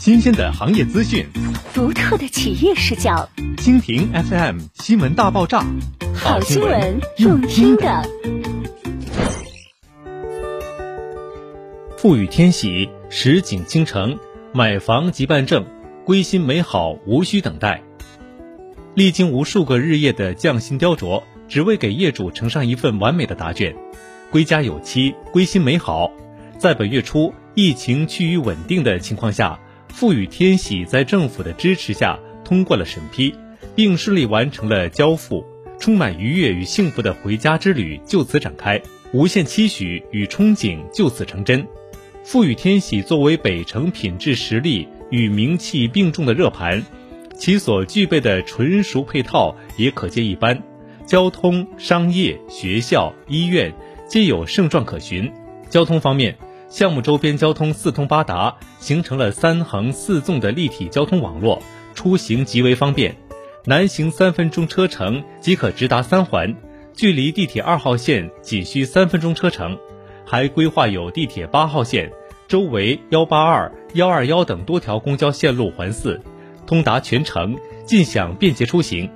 新鲜的行业资讯，独特的企业视角。蜻蜓 FM 新闻大爆炸，好新闻，用听的。富裕天喜，实景倾城，买房即办证，归心美好，无需等待。历经无数个日夜的匠心雕琢，只为给业主呈上一份完美的答卷。归家有期，归心美好。在本月初，疫情趋于稳定的情况下，富裕天喜在政府的支持下通过了审批，并顺利完成了交付，充满愉悦与幸福的回家之旅就此展开，无限期许与憧憬就此成真。富裕天喜作为北城品质实力与名气并重的热盘，其所具备的纯熟配套也可见一斑，交通、商业、学校、医院。皆有盛状可循。交通方面，项目周边交通四通八达，形成了三横四纵的立体交通网络，出行极为方便。南行三分钟车程即可直达三环，距离地铁二号线仅需三分钟车程。还规划有地铁八号线周围幺八二、幺二幺等多条公交线路环伺，通达全城，尽享便捷出行。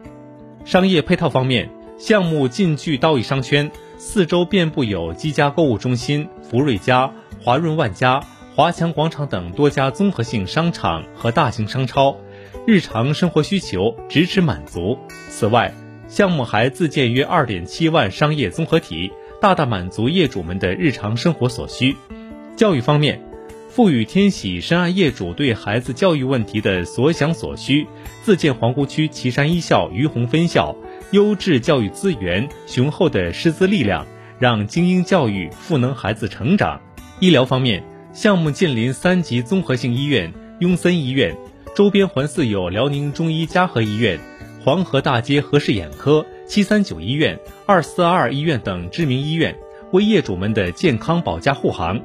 商业配套方面，项目近距道义商圈。四周遍布有积家购物中心、福瑞家、华润万家、华强广场等多家综合性商场和大型商超，日常生活需求直指满足。此外，项目还自建约二点七万商业综合体，大大满足业主们的日常生活所需。教育方面，富裕天喜深谙业主对孩子教育问题的所想所需，自建皇姑区岐山一校于洪分校。优质教育资源、雄厚的师资力量，让精英教育赋能孩子成长。医疗方面，项目近邻三级综合性医院雍森医院，周边环伺有辽宁中医嘉禾医院、黄河大街何氏眼科、七三九医院、二四二医院等知名医院，为业主们的健康保驾护航。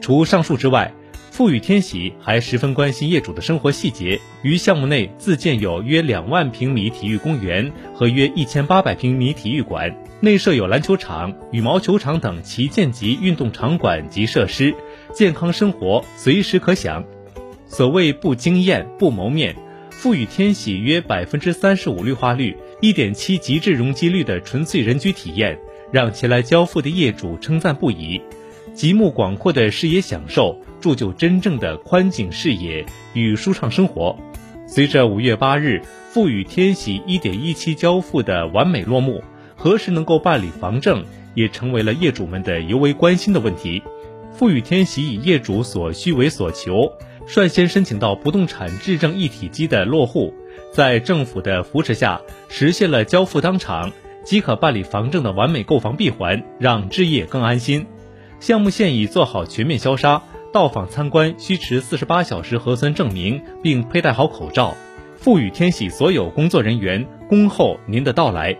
除上述之外，富裕天喜还十分关心业主的生活细节，于项目内自建有约两万平米体育公园和约一千八百平米体育馆，内设有篮球场、羽毛球场等旗舰级运动场馆及设施，健康生活随时可享。所谓不惊艳不谋面，富裕天喜约百分之三十五绿化率、一点七极致容积率的纯粹人居体验，让前来交付的业主称赞不已。极目广阔的视野享受。铸就真正的宽景视野与舒畅生活。随着五月八日富裕天玺一点一期交付的完美落幕，何时能够办理房证，也成为了业主们的尤为关心的问题。富裕天玺以业主所需为所求，率先申请到不动产质证一体机的落户，在政府的扶持下，实现了交付当场即可办理房证的完美购房闭环，让置业更安心。项目现已做好全面消杀。到访参观需持四十八小时核酸证明，并佩戴好口罩。赋予天喜所有工作人员恭候您的到来。